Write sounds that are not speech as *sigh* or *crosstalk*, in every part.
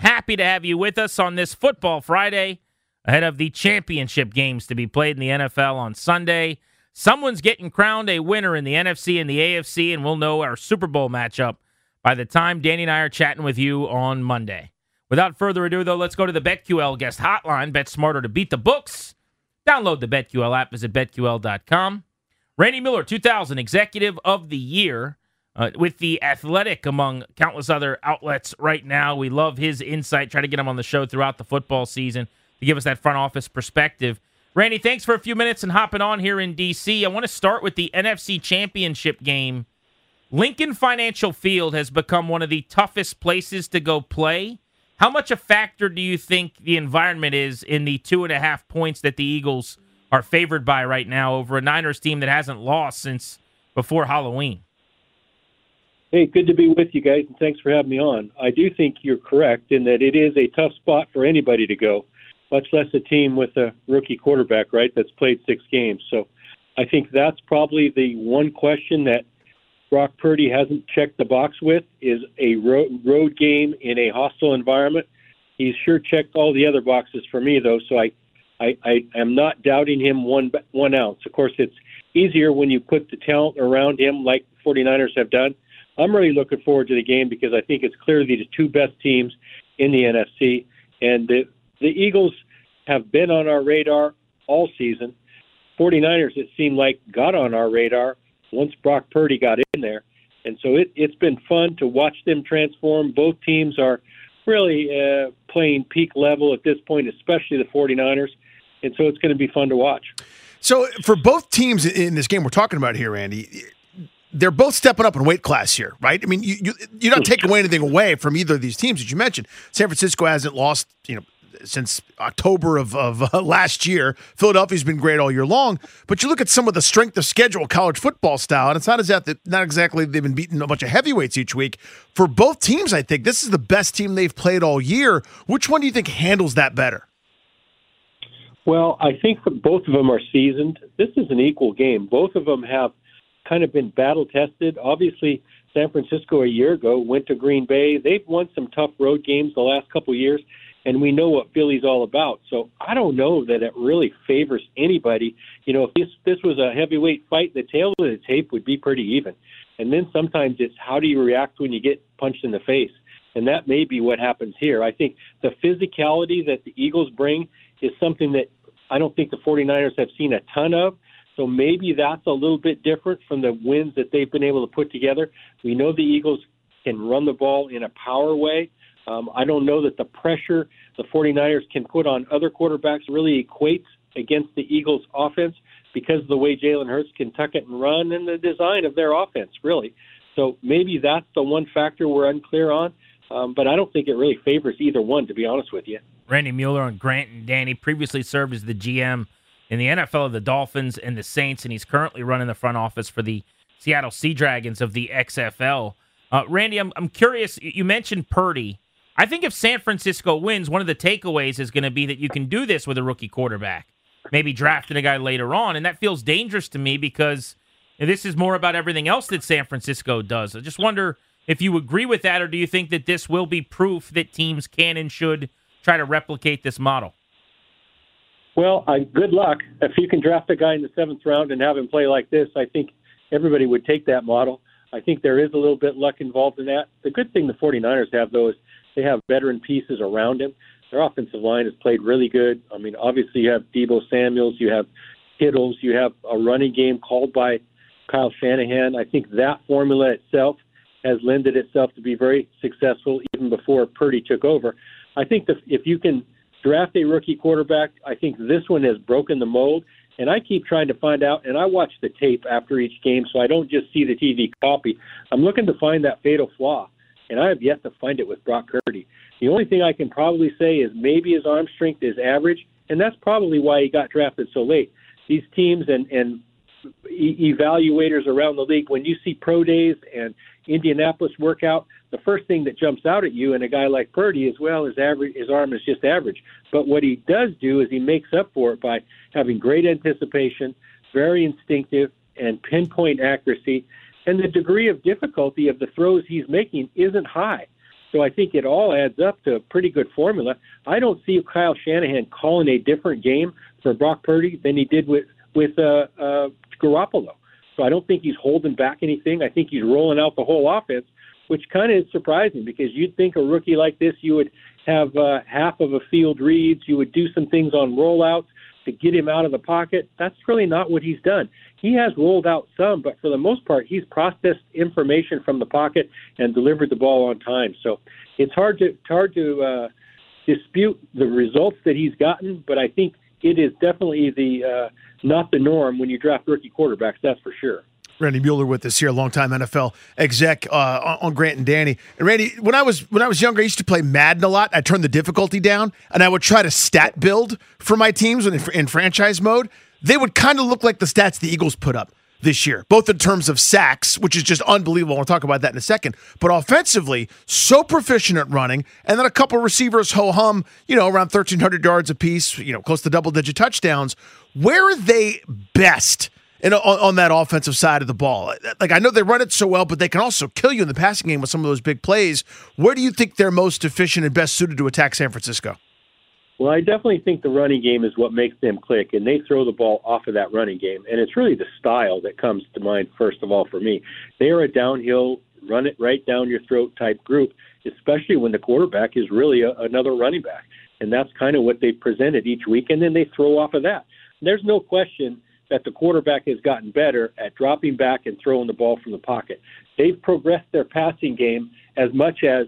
Happy to have you with us on this Football Friday ahead of the championship games to be played in the NFL on Sunday. Someone's getting crowned a winner in the NFC and the AFC, and we'll know our Super Bowl matchup by the time Danny and I are chatting with you on Monday. Without further ado, though, let's go to the BetQL guest hotline. Bet smarter to beat the books. Download the BetQL app. Visit BetQL.com. Randy Mueller, 2000 Executive of the Year uh, with The Athletic, among countless other outlets right now. We love his insight. Try to get him on the show throughout the football season to give us that front office perspective. Randy, thanks for a few minutes and hopping on here in D.C. I want to start with the NFC Championship game. Lincoln Financial Field has become one of the toughest places to go play. How much a factor do you think the environment is in the two and a half points that the Eagles are favored by right now over a Niners team that hasn't lost since before Halloween? Hey, good to be with you guys, and thanks for having me on. I do think you're correct in that it is a tough spot for anybody to go, much less a team with a rookie quarterback, right, that's played six games. So I think that's probably the one question that Brock Purdy hasn't checked the box with is a road, road game in a hostile environment. He's sure checked all the other boxes for me, though, so I, I, I am not doubting him one one ounce. Of course, it's easier when you put the talent around him like the 49ers have done – I'm really looking forward to the game because I think it's clearly the two best teams in the NFC, and the the Eagles have been on our radar all season. 49ers, it seemed like, got on our radar once Brock Purdy got in there, and so it, it's been fun to watch them transform. Both teams are really uh, playing peak level at this point, especially the 49ers, and so it's going to be fun to watch. So, for both teams in this game we're talking about here, Andy, they're both stepping up in weight class here, right? I mean, you, you you're not taking away anything away from either of these teams that you mentioned. San Francisco hasn't lost, you know, since October of, of uh, *laughs* last year. Philadelphia's been great all year long, but you look at some of the strength of schedule, college football style, and it's not as that not exactly they've been beating a bunch of heavyweights each week. For both teams, I think this is the best team they've played all year. Which one do you think handles that better? Well, I think both of them are seasoned. This is an equal game. Both of them have kind of been battle tested. Obviously, San Francisco a year ago went to Green Bay. They've won some tough road games the last couple of years, and we know what Philly's all about. So I don't know that it really favors anybody. You know, if this this was a heavyweight fight, the tail of the tape would be pretty even. And then sometimes it's how do you react when you get punched in the face? And that may be what happens here. I think the physicality that the Eagles bring is something that I don't think the 49ers have seen a ton of. So maybe that's a little bit different from the wins that they've been able to put together. We know the Eagles can run the ball in a power way. Um, I don't know that the pressure the 49ers can put on other quarterbacks really equates against the Eagles' offense because of the way Jalen Hurts can tuck it and run and the design of their offense, really. So maybe that's the one factor we're unclear on. Um, but I don't think it really favors either one, to be honest with you. Randy Mueller and Grant and Danny previously served as the GM in the NFL of the Dolphins and the Saints, and he's currently running the front office for the Seattle Sea Dragons of the XFL. Uh, Randy, I'm, I'm curious. You mentioned Purdy. I think if San Francisco wins, one of the takeaways is going to be that you can do this with a rookie quarterback. Maybe drafting a guy later on, and that feels dangerous to me because this is more about everything else that San Francisco does. I just wonder if you agree with that, or do you think that this will be proof that teams can and should try to replicate this model? Well, I, good luck. If you can draft a guy in the seventh round and have him play like this, I think everybody would take that model. I think there is a little bit luck involved in that. The good thing the 49ers have, though, is they have veteran pieces around him. Their offensive line has played really good. I mean, obviously, you have Deebo Samuels, you have Kittles, you have a running game called by Kyle Shanahan. I think that formula itself has lended itself to be very successful even before Purdy took over. I think that if you can draft a rookie quarterback, I think this one has broken the mold. And I keep trying to find out, and I watch the tape after each game, so I don't just see the TV copy. I'm looking to find that fatal flaw, and I have yet to find it with Brock Purdy. The only thing I can probably say is maybe his arm strength is average, and that's probably why he got drafted so late. These teams and and e- evaluators around the league, when you see pro days and Indianapolis workout, the first thing that jumps out at you in a guy like Purdy is well, his average, his arm is just average. But what he does do is he makes up for it by having great anticipation, very instinctive, and pinpoint accuracy, and the degree of difficulty of the throws he's making isn't high. So I think it all adds up to a pretty good formula. I don't see Kyle Shanahan calling a different game for Brock Purdy than he did with with uh, uh, Garoppolo. So I don't think he's holding back anything. I think he's rolling out the whole offense, which kind of is surprising because you'd think a rookie like this, you would have uh, half of a field reads, you would do some things on rollouts to get him out of the pocket. That's really not what he's done. He has rolled out some, but for the most part, he's processed information from the pocket and delivered the ball on time. So it's hard to it's hard to uh, dispute the results that he's gotten, but I think it is definitely the uh, not the norm when you draft rookie quarterbacks. That's for sure. Randy Mueller with us here, longtime NFL exec uh, on Grant and Danny. And Randy, when I was when I was younger, I used to play Madden a lot. I turned the difficulty down, and I would try to stat build for my teams in, in franchise mode. They would kind of look like the stats the Eagles put up this year, both in terms of sacks, which is just unbelievable. We'll talk about that in a second. But offensively, so proficient at running, and then a couple receivers ho hum, you know, around 1,300 yards apiece, you know, close to double digit touchdowns. Where are they best? In, on, on that offensive side of the ball, like I know they run it so well, but they can also kill you in the passing game with some of those big plays. Where do you think they're most efficient and best suited to attack San Francisco? Well, I definitely think the running game is what makes them click, and they throw the ball off of that running game. And it's really the style that comes to mind, first of all, for me. They are a downhill, run it right down your throat type group, especially when the quarterback is really a, another running back. And that's kind of what they presented each week, and then they throw off of that. There's no question that the quarterback has gotten better at dropping back and throwing the ball from the pocket. They've progressed their passing game as much as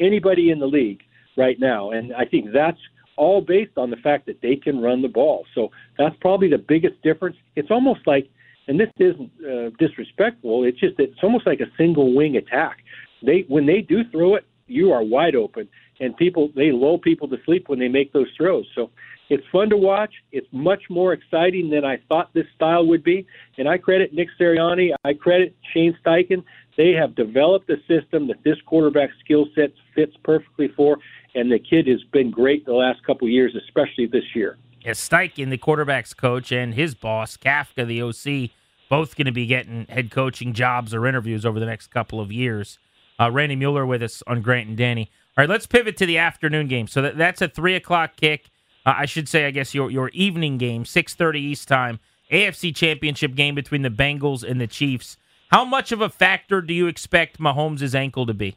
anybody in the league right now. And I think that's all based on the fact that they can run the ball. So that's probably the biggest difference. It's almost like, and this isn't uh, disrespectful. It's just it's almost like a single wing attack. They when they do throw it, you are wide open, and people they lull people to sleep when they make those throws. So it's fun to watch. It's much more exciting than I thought this style would be. And I credit Nick Sirianni. I credit Shane Steichen. They have developed a system that this quarterback skill set fits perfectly for and the kid has been great the last couple years, especially this year. Yeah, Steichen, the quarterback's coach, and his boss, Kafka, the OC, both going to be getting head coaching jobs or interviews over the next couple of years. Uh, Randy Mueller with us on Grant and Danny. All right, let's pivot to the afternoon game. So that, that's a three o'clock kick. Uh, I should say, I guess your your evening game, six thirty East time, AFC Championship game between the Bengals and the Chiefs. How much of a factor do you expect Mahomes' ankle to be?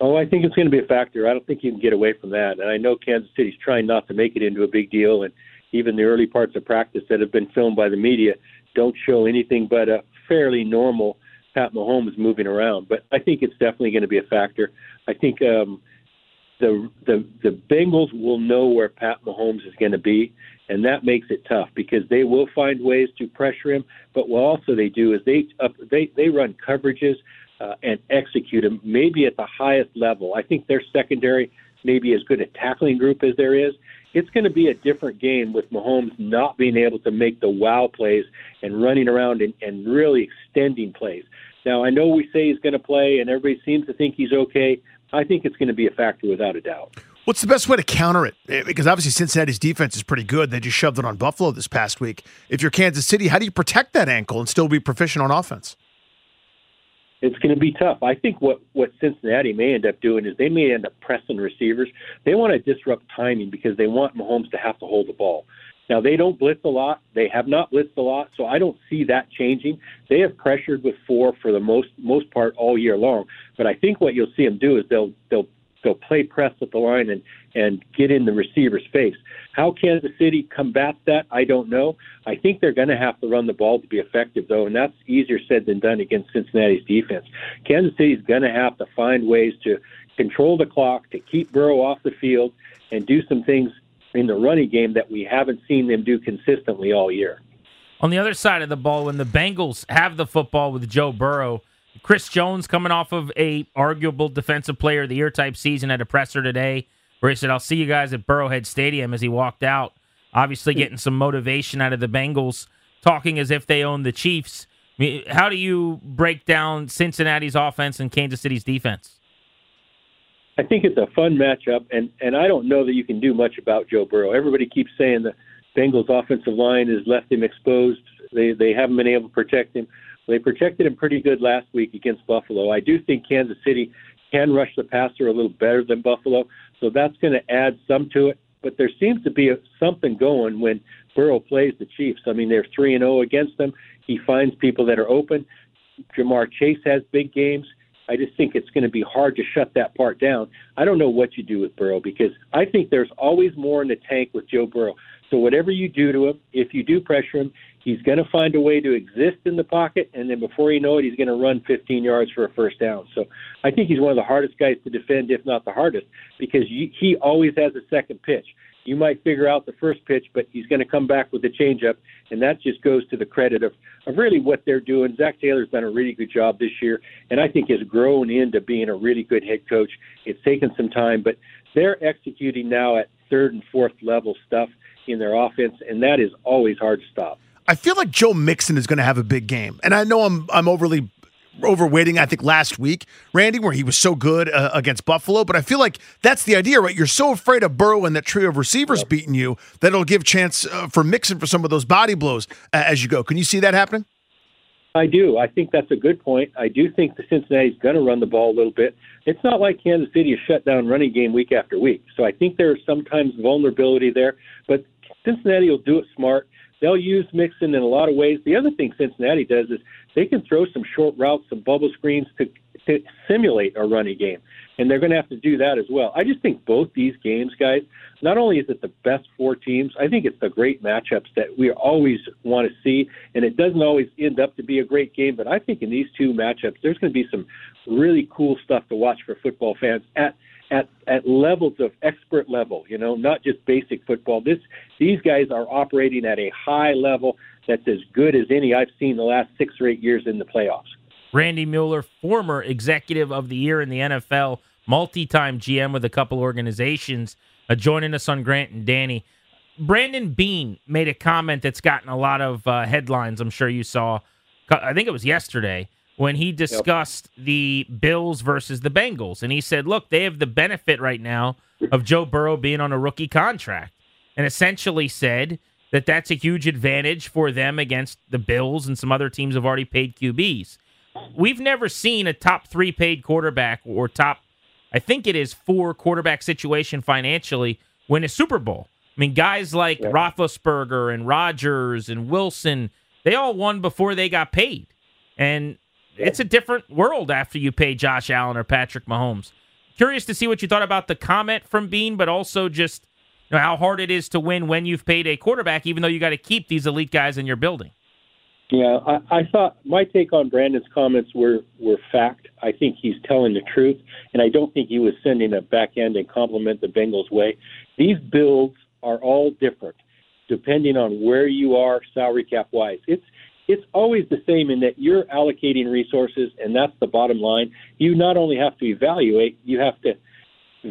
Oh, I think it's going to be a factor. I don't think you can get away from that. And I know Kansas City's trying not to make it into a big deal, and even the early parts of practice that have been filmed by the media don't show anything but a fairly normal Pat Mahomes moving around. But I think it's definitely going to be a factor. I think um, the the the Bengals will know where Pat Mahomes is going to be, and that makes it tough because they will find ways to pressure him. But what also they do is they up, they they run coverages uh, and execute them maybe at the highest level. I think their secondary may be as good a tackling group as there is. It's going to be a different game with Mahomes not being able to make the wow plays and running around and, and really extending plays. Now, I know we say he's going to play, and everybody seems to think he's okay. I think it's going to be a factor without a doubt. What's the best way to counter it? Eh, because obviously Cincinnati's defense is pretty good. They just shoved it on Buffalo this past week. If you're Kansas City, how do you protect that ankle and still be proficient on offense? it's going to be tough. I think what what Cincinnati may end up doing is they may end up pressing receivers. They want to disrupt timing because they want Mahomes to have to hold the ball. Now they don't blitz a lot. They have not blitzed a lot, so I don't see that changing. They have pressured with four for the most most part all year long. But I think what you'll see them do is they'll they'll They'll play press at the line and and get in the receiver's face. How Kansas City combats that, I don't know. I think they're going to have to run the ball to be effective, though, and that's easier said than done against Cincinnati's defense. Kansas City's going to have to find ways to control the clock, to keep Burrow off the field, and do some things in the running game that we haven't seen them do consistently all year. On the other side of the ball, when the Bengals have the football with Joe Burrow, Chris Jones coming off of a arguable defensive player of the year type season at a presser today, where he said, "I'll see you guys at Burrowhead Stadium." As he walked out, obviously hmm. getting some motivation out of the Bengals, talking as if they own the Chiefs. I mean, how do you break down Cincinnati's offense and Kansas City's defense? I think it's a fun matchup, and and I don't know that you can do much about Joe Burrow. Everybody keeps saying the Bengals offensive line has left him exposed. They they haven't been able to protect him. They protected him pretty good last week against Buffalo. I do think Kansas City can rush the passer a little better than Buffalo, so that's going to add some to it. But there seems to be a, something going when Burrow plays the Chiefs. I mean, they're three and zero oh against them. He finds people that are open. Ja'Marr Chase has big games. I just think it's going to be hard to shut that part down. I don't know what you do with Burrow because I think there's always more in the tank with Joe Burrow. So whatever you do to him, if you do pressure him, he's going to find a way to exist in the pocket, and then before you know it, he's going to run 15 yards for a first down. So I think he's one of the hardest guys to defend, if not the hardest, because he always has a second pitch. You might figure out the first pitch, but he's going to come back with the changeup, and that just goes to the credit of, of really what they're doing. Zac Taylor's done a really good job this year, and I think has grown into being a really good head coach. It's taken some time, but they're executing now at third and fourth level stuff in their offense, and that is always hard to stop. I feel like Joe Mixon is going to have a big game, and I know I'm I'm overly overweighting. I think last week, Randy, where he was so good uh, against Buffalo, but I feel like that's the idea, right? You're so afraid of Burrow and that trio of receivers yep. beating you that it'll give chance uh, for Mixon for some of those body blows uh, as you go. Can you see that happening? I do. I think that's a good point. I do think the Cincinnati's going to run the ball a little bit. It's not like Kansas City is shut down running game week after week. So I think there's sometimes vulnerability there, but Cincinnati will do it smart. They'll use Mixon in a lot of ways. The other thing Cincinnati does is they can throw some short routes, some bubble screens to, to simulate a running game. And they're going to have to do that as well. I just think both these games, guys, not only is it the best four teams, I think it's the great matchups that we always want to see. And it doesn't always end up to be a great game, but I think in these two matchups, there's going to be some really cool stuff to watch for football fans at at at levels of expert level, you know, not just basic football. This these guys are operating at a high level that's as good as any I've seen the last six or eight years in the playoffs. Randy Mueller, former executive of the year in the NFL, multi-time GM with a couple organizations, uh, joining us on Grant and Danny. Brandon Beane made a comment that's gotten a lot of uh, headlines. I'm sure you saw. I think it was yesterday when he discussed yep. the Bills versus the Bengals. And he said, look, they have the benefit right now of Joe Burrow being on a rookie contract. And essentially said that that's a huge advantage for them against the Bills and some other teams have already paid QBs. We've never seen a top three paid quarterback or top, I think it is four quarterback situation financially win a Super Bowl. I mean, guys like yep. Roethlisberger and Rodgers and Wilson, they all won before they got paid. And it's a different world after you pay Josh Allen or Patrick Mahomes. Curious to see what you thought about the comment from Beane, but also just you know, how hard it is to win when you've paid a quarterback, even though you got to keep these elite guys in your building. Yeah, I, I thought my take on Brandon's comments were were fact. I think he's telling the truth, and I don't think he was sending a back end and compliment the Bengals way. These builds are all different depending on where you are salary cap wise. It's it's always the same in that you're allocating resources, and that's the bottom line. You not only have to evaluate, you have to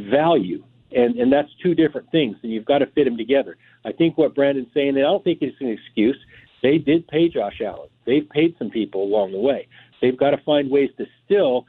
value, and and that's two different things, and you've got to fit them together. I think what Brandon's saying, and I don't think it's an excuse. They did pay Josh Allen. They've paid some people along the way. They've got to find ways to still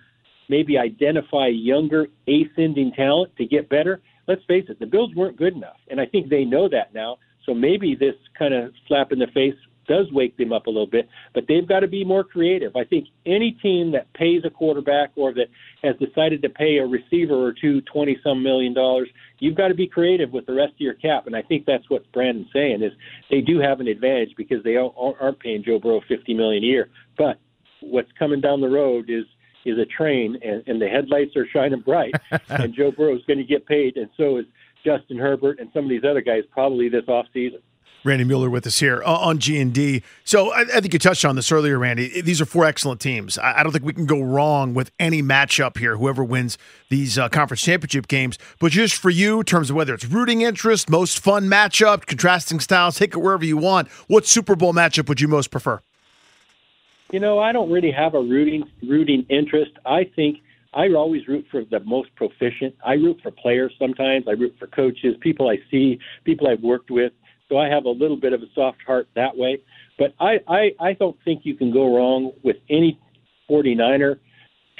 maybe identify younger ascending talent to get better. Let's face it, the Bills weren't good enough, and I think they know that now. So maybe this kind of slap in the face does wake them up a little bit, but they've got to be more creative. I think any team that pays a quarterback or that has decided to pay a receiver or two twenty some million dollars, you've got to be creative with the rest of your cap. And I think that's what Brandon's saying is they do have an advantage because they aren't paying Joe Burrow fifty million a year. But what's coming down the road is is a train, and, and the headlights are shining bright, *laughs* and Joe Burrow is going to get paid, and so is Justin Herbert and some of these other guys probably this off season. Randy Mueller with us here on G and D. So I, I, think you touched on this earlier, Randy. These are four excellent teams. I, I don't think we can go wrong with any matchup here. Whoever wins these uh, conference championship games, but just for you, in terms of whether it's rooting interest, most fun matchup, contrasting styles, take it wherever you want. What Super Bowl matchup would you most prefer? You know, I don't really have a rooting rooting interest. I think I always root for the most proficient. I root for players sometimes. I root for coaches, people I see, people I've worked with. So I have a little bit of a soft heart that way. But I, I, I don't think you can go wrong with any 49er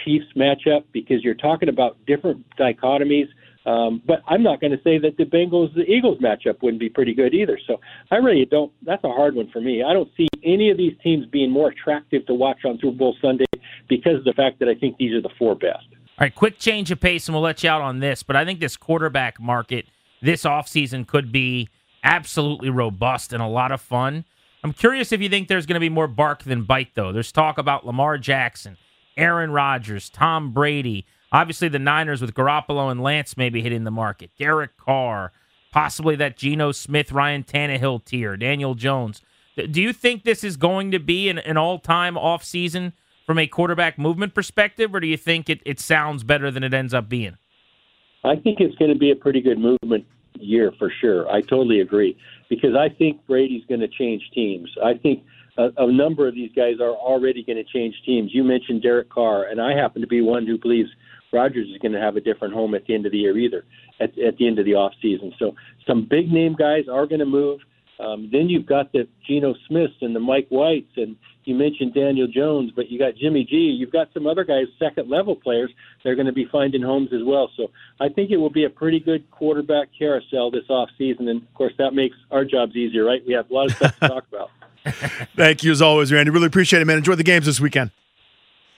Chiefs matchup because you're talking about different dichotomies. Um, but I'm not going to say that the Bengals the Eagles matchup wouldn't be pretty good either. So I really don't. That's a hard one for me. I don't see any of these teams being more attractive to watch on Super Bowl Sunday because of the fact that I think these are the four best. All right, quick change of pace, and we'll let you out on this. But I think this quarterback market this offseason could be absolutely robust and a lot of fun. I'm curious if you think there's going to be more bark than bite, though. There's talk about Lamar Jackson, Aaron Rodgers, Tom Brady. Obviously, the Niners with Garoppolo and Lance maybe hitting the market. Derek Carr, possibly that Geno Smith, Ryan Tannehill tier, Daniel Jones. Do you think this is going to be an, an all time offseason from a quarterback movement perspective, or do you think it, it sounds better than it ends up being? I think it's going to be a pretty good movement year for sure. I totally agree because I think Brady's going to change teams. I think a, a number of these guys are already going to change teams. You mentioned Derek Carr, and I happen to be one who believes Rodgers is going to have a different home at the end of the year either, at, at the end of the off season. So some big name guys are going to move. Um, then you've got the Geno Smiths and the Mike Whites, and you mentioned Daniel Jones, but you got Jimmy G. You've got some other guys, second level players, they're going to be finding homes as well. So I think it will be a pretty good quarterback carousel this off season, and of course that makes our jobs easier, right? We have a lot of stuff to talk about. *laughs* Thank you as always, Randy. Really appreciate it, man. Enjoy the games this weekend.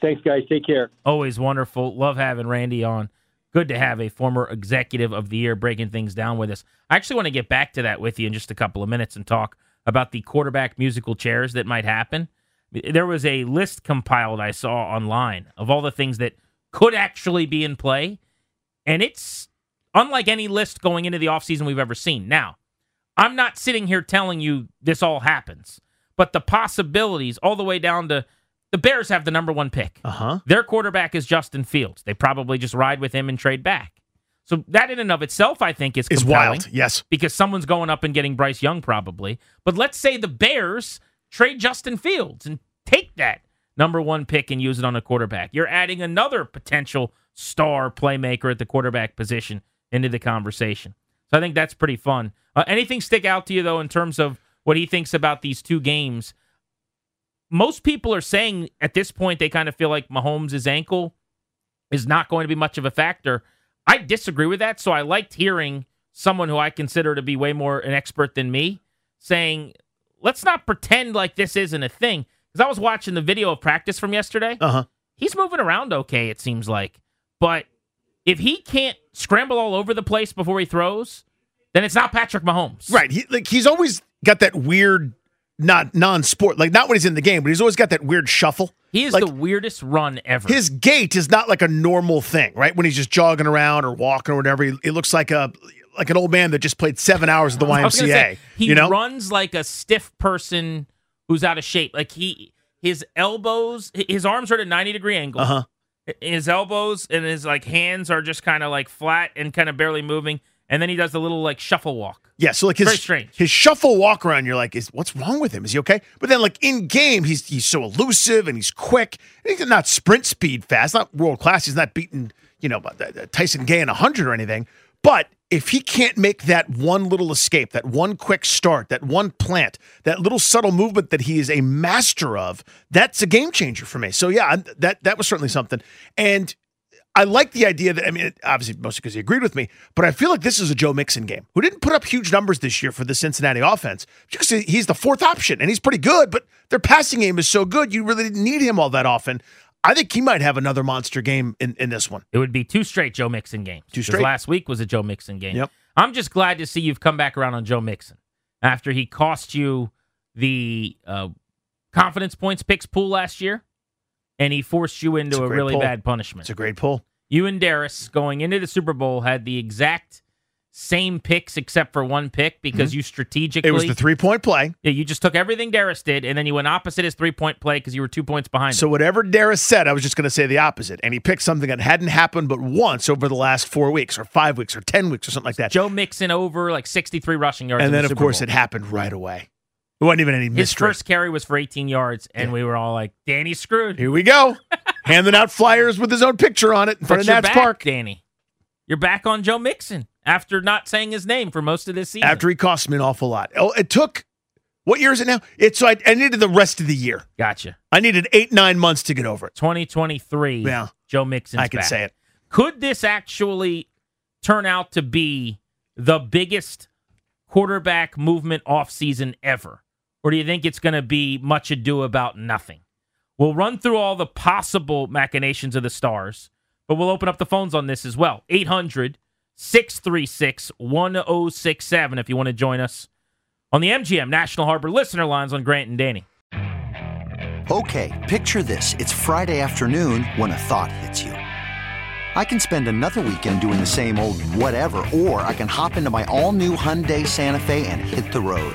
Thanks, guys. Take care. Always wonderful. Love having Randy on good to have a former executive of the year breaking things down with us. I actually want to get back to that with you in just a couple of minutes and talk about the quarterback musical chairs that might happen. There was a list compiled I saw online of all the things that could actually be in play, and it's unlike any list going into the offseason we've ever seen. Now, I'm not sitting here telling you this all happens, but the possibilities all the way down to the Bears have the number one pick. Uh-huh. Their quarterback is Justin Fields. They probably just ride with him and trade back. So that in and of itself, I think, is, is wild. Yes, because someone's going up and getting Bryce Young probably. But let's say the Bears trade Justin Fields and take that number one pick and use it on a quarterback. You're adding another potential star playmaker at the quarterback position into the conversation. So I think that's pretty fun. Uh, anything stick out to you though in terms of what he thinks about these two games? Most people are saying at this point they kind of feel like Mahomes' ankle is not going to be much of a factor. I disagree with that, so I liked hearing someone who I consider to be way more an expert than me saying, let's not pretend like this isn't a thing. Because I was watching the video of practice from yesterday. Uh huh. He's moving around okay, it seems like. But if he can't scramble all over the place before he throws, then it's not Patrick Mahomes. Right. He, like he's always got that weird not non-sport, like not when he's in the game, but he's always got that weird shuffle. He is like, the weirdest run ever. His gait is not like a normal thing, right? When he's just jogging around or walking or whatever, he, it looks like a like an old man that just played seven hours at the *laughs* YMCA. Say, he you know? runs like a stiff person who's out of shape. Like he, his elbows, his arms are at a ninety degree angle. Uh-huh. His elbows and his like hands are just kind of like flat and kind of barely moving and then he does a little like shuffle walk. Yeah, so like his Very strange. his shuffle walk around, you're like, is what's wrong with him? Is he okay? But then like in game, he's he's so elusive and he's quick. And he's not sprint speed fast, not world class. He's not beating you know uh, uh, Tyson Gay in hundred or anything. But if he can't make that one little escape, that one quick start, that one plant, that little subtle movement that he is a master of, that's a game changer for me. So yeah, that that was certainly something. And I like the idea that I mean, obviously mostly because he agreed with me, but I feel like this is a Joe Mixon game who didn't put up huge numbers this year for the Cincinnati offense because he's the fourth option and he's pretty good, but their passing game is so good you really didn't need him all that often. I think he might have another monster game in, in this one. It would be two straight Joe Mixon games. Two straight. Last week was a Joe Mixon game. Yep. I'm just glad to see you've come back around on Joe Mixon after he cost you the uh, confidence points picks pool last year. And he forced you into a a, really pull. bad punishment. It's a great pull. You and Darius going into the Super Bowl had the exact same picks except for one pick because you strategically Mm-hmm. It was the three point play. yeah, you just took everything Darius did and then you went opposite his three point play because you were two points behind. So him. whatever Darius said, I was just going to say the opposite. And he picked something that hadn't happened but once over the last four weeks, or five weeks, or ten weeks, or something like that. Joe Mixon over like sixty three rushing yards, and then the of Super course Bowl. it happened right away. It wasn't even any mystery. his first carry was for eighteen yards, and we were all like, "Danny's screwed." Here we go, *laughs* handing out flyers with his own picture on it in front But of Nats back, Park. Danny. You're back on Joe Mixon after not saying his name for most of this season. After he cost me an awful lot. Oh, it took. What year is it now? It's so I, I needed the rest of the year. gotcha. I needed eight nine months to get over it. 2023. Yeah. Joe Mixon. I can say it. Could this actually turn out to be the biggest quarterback movement offseason ever? Or do you think it's going to be much ado about nothing? We'll run through all the possible machinations of the stars, but we'll open up the phones on this as well. 800 636 1067 if you want to join us on the MGM National Harbor listener lines on Grant and Danny. Okay, picture this. It's Friday afternoon when a thought hits you. I can spend another weekend doing the same old whatever, or I can hop into my all new Hyundai Santa Fe and hit the road.